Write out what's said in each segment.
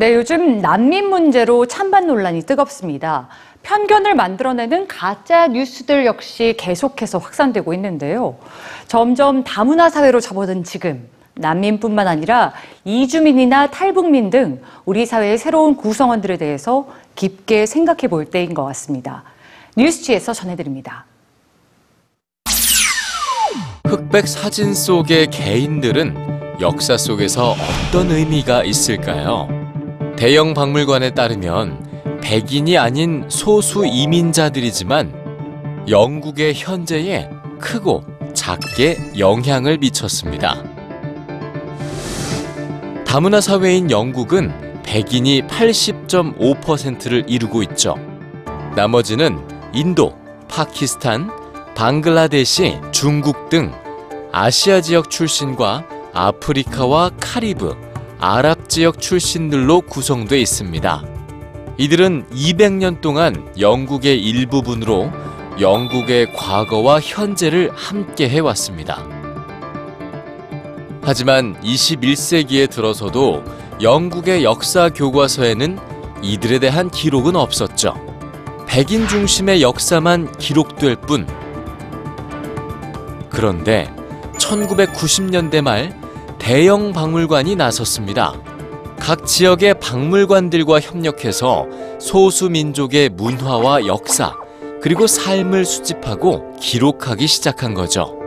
네, 요즘 난민 문제로 찬반 논란이 뜨겁습니다. 편견을 만들어내는 가짜 뉴스들 역시 계속해서 확산되고 있는데요. 점점 다문화 사회로 접어든 지금 난민뿐만 아니라 이주민이나 탈북민 등 우리 사회의 새로운 구성원들에 대해서 깊게 생각해 볼 때인 것 같습니다. 뉴스지에서 전해드립니다. 흑백 사진 속의 개인들은 역사 속에서 어떤 의미가 있을까요? 대형 박물관에 따르면 백인이 아닌 소수 이민자들이지만 영국의 현재에 크고 작게 영향을 미쳤습니다. 다문화 사회인 영국은 백인이 80.5%를 이루고 있죠. 나머지는 인도, 파키스탄, 방글라데시, 중국 등 아시아 지역 출신과 아프리카와 카리브, 아랍 지역 출신들로 구성돼 있습니다. 이들은 200년 동안 영국의 일부분으로 영국의 과거와 현재를 함께 해왔습니다. 하지만 21세기에 들어서도 영국의 역사 교과서에는 이들에 대한 기록은 없었죠. 백인 중심의 역사만 기록될 뿐. 그런데 1990년대 말 대형 박물관이 나섰습니다. 각 지역의 박물관들과 협력해서 소수 민족의 문화와 역사, 그리고 삶을 수집하고 기록하기 시작한 거죠.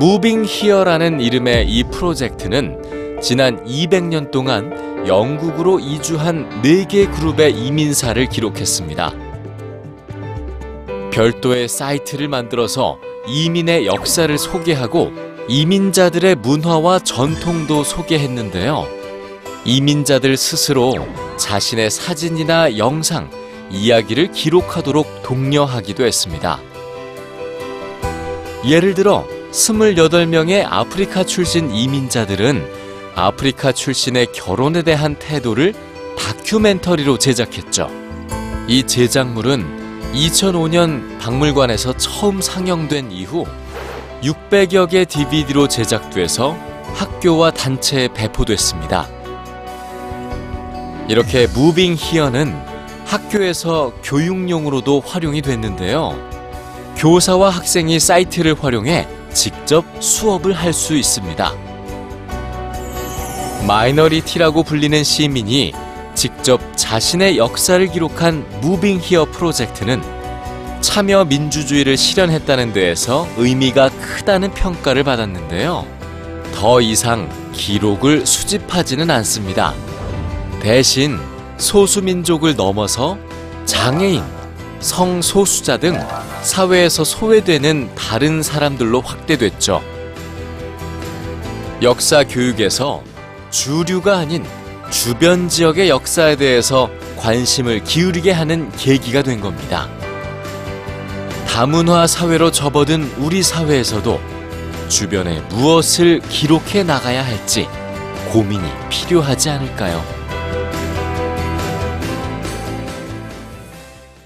무빙 히어라는 이름의 이 프로젝트는 지난 200년 동안 영국으로 이주한 4개 그룹의 이민사를 기록했습니다. 별도의 사이트를 만들어서 이민의 역사를 소개하고 이민자들의 문화와 전통도 소개했는데요. 이민자들 스스로 자신의 사진이나 영상, 이야기를 기록하도록 독려하기도 했습니다. 예를 들어 28명의 아프리카 출신 이민자들은 아프리카 출신의 결혼에 대한 태도를 다큐멘터리로 제작했죠. 이 제작물은 2005년 박물관에서 처음 상영된 이후 600여 개 DVD로 제작돼서 학교와 단체에 배포됐습니다. 이렇게 무빙 히어는 학교에서 교육용으로도 활용이 됐는데요. 교사와 학생이 사이트를 활용해 직접 수업을 할 수 있습니다. minority라고 불리는 시민이 직접 자신의 역사를 기록한 Moving Here 프로젝트는 참여 민주주의를 실현했다는 데에서 의미가 크다는 평가를 받았는데요. 더 이상 기록을 수집하지는 않습니다. 대신 소수민족을 넘어서 장애인, 성소수자 등 사회에서 소외되는 다른 사람들로 확대됐죠. 역사 교육에서 주류가 아닌 주변 지역의 역사에 대해서 관심을 기울이게 하는 계기가 된 겁니다. 다문화 사회로 접어든 우리 사회에서도 주변에 무엇을 기록해 나가야 할지 고민이 필요하지 않을까요?